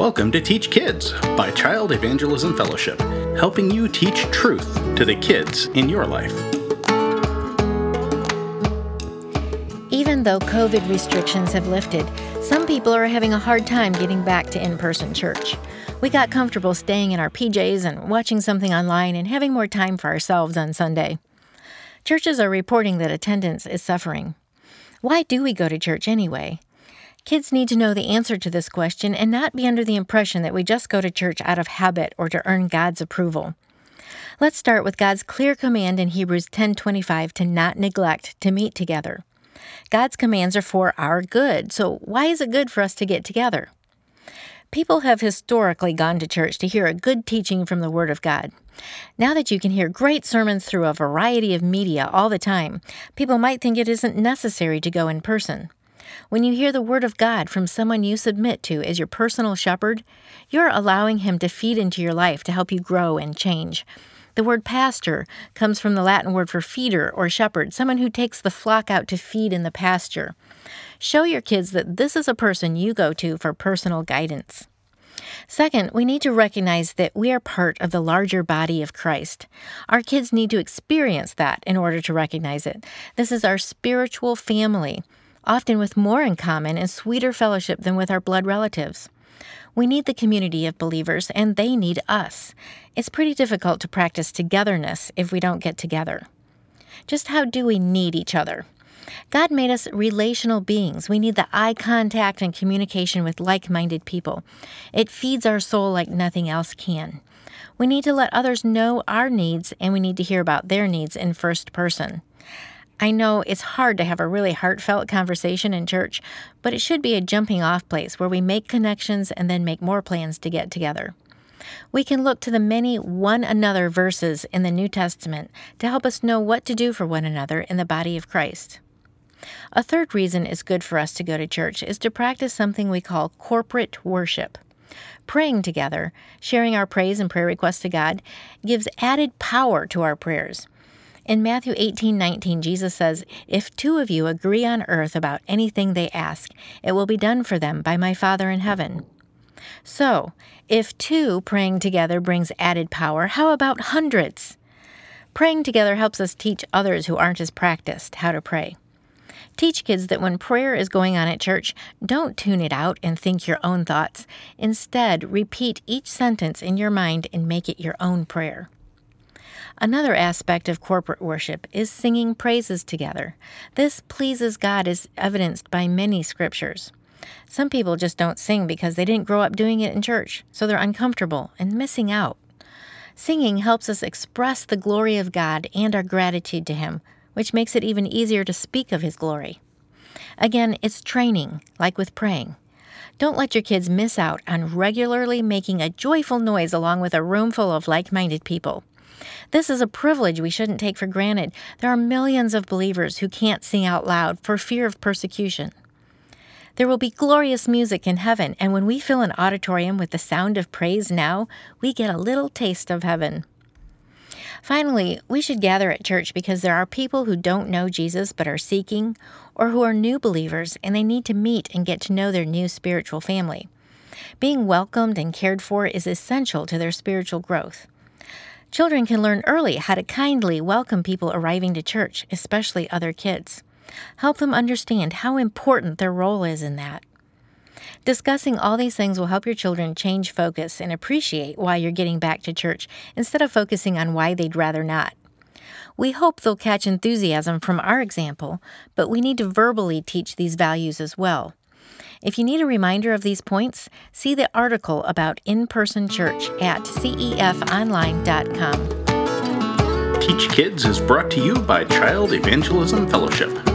Welcome to Teach Kids by Child Evangelism Fellowship, helping you teach truth to the kids in your life. Even though COVID restrictions have lifted, some people are having a hard time getting back to in person church. We got comfortable staying in our PJs and watching something online and having more time for ourselves on Sunday. Churches are reporting that attendance is suffering. Why do we go to church anyway? Kids need to know the answer to this question and not be under the impression that we just go to church out of habit or to earn God's approval. Let's start with God's clear command in Hebrews 10:25 to not neglect to meet together. God's commands are for our good, so why is it good for us to get together? People have historically gone to church to hear a good teaching from the Word of God. Now that you can hear great sermons through a variety of media all the time, people might think it isn't necessary to go in person. When you hear the Word of God from someone you submit to as your personal shepherd, you're allowing Him to feed into your life to help you grow and change. The word pastor comes from the Latin word for feeder or shepherd, someone who takes the flock out to feed in the pasture. Show your kids that this is a person you go to for personal guidance. Second, we need to recognize that we are part of the larger body of Christ. Our kids need to experience that in order to recognize it. This is our spiritual family, often with more in common and sweeter fellowship than with our blood relatives. We need the community of believers, and they need us. It's pretty difficult to practice togetherness if we don't get together. Just how do we need each other? God made us relational beings. We need the eye contact and communication with like minded people. It feeds our soul like nothing else can. We need to let others know our needs, and we need to hear about their needs in first person. I know it's hard to have a really heartfelt conversation in church, but it should be a jumping off place where we make connections and then make more plans to get together. We can look to the many one another verses in the New Testament to help us know what to do for one another in the body of Christ. A third reason it's good for us to go to church is to practice something we call corporate worship. Praying together, sharing our praise and prayer requests to God, gives added power to our prayers. In Matthew 18 19, Jesus says, If two of you agree on earth about anything they ask, it will be done for them by my Father in heaven. So, if two praying together brings added power, how about hundreds? Praying together helps us teach others who aren't as practiced how to pray. Teach kids that when prayer is going on at church, don't tune it out and think your own thoughts. Instead, repeat each sentence in your mind and make it your own prayer. Another aspect of corporate worship is singing praises together. This pleases God as evidenced by many scriptures. Some people just don't sing because they didn't grow up doing it in church, so they're uncomfortable and missing out. Singing helps us express the glory of God and our gratitude to Him, which makes it even easier to speak of His glory. Again, it's training, like with praying. Don't let your kids miss out on regularly making a joyful noise along with a room full of like minded people. This is a privilege we shouldn't take for granted. There are millions of believers who can't sing out loud for fear of persecution. There will be glorious music in heaven, and when we fill an auditorium with the sound of praise now, we get a little taste of heaven. Finally, we should gather at church because there are people who don't know Jesus but are seeking, or who are new believers and they need to meet and get to know their new spiritual family. Being welcomed and cared for is essential to their spiritual growth. Children can learn early how to kindly welcome people arriving to church, especially other kids. Help them understand how important their role is in that. Discussing all these things will help your children change focus and appreciate why you're getting back to church instead of focusing on why they'd rather not. We hope they'll catch enthusiasm from our example, but we need to verbally teach these values as well. If you need a reminder of these points, see the article about in person church at cefonline.com. Teach Kids is brought to you by Child Evangelism Fellowship.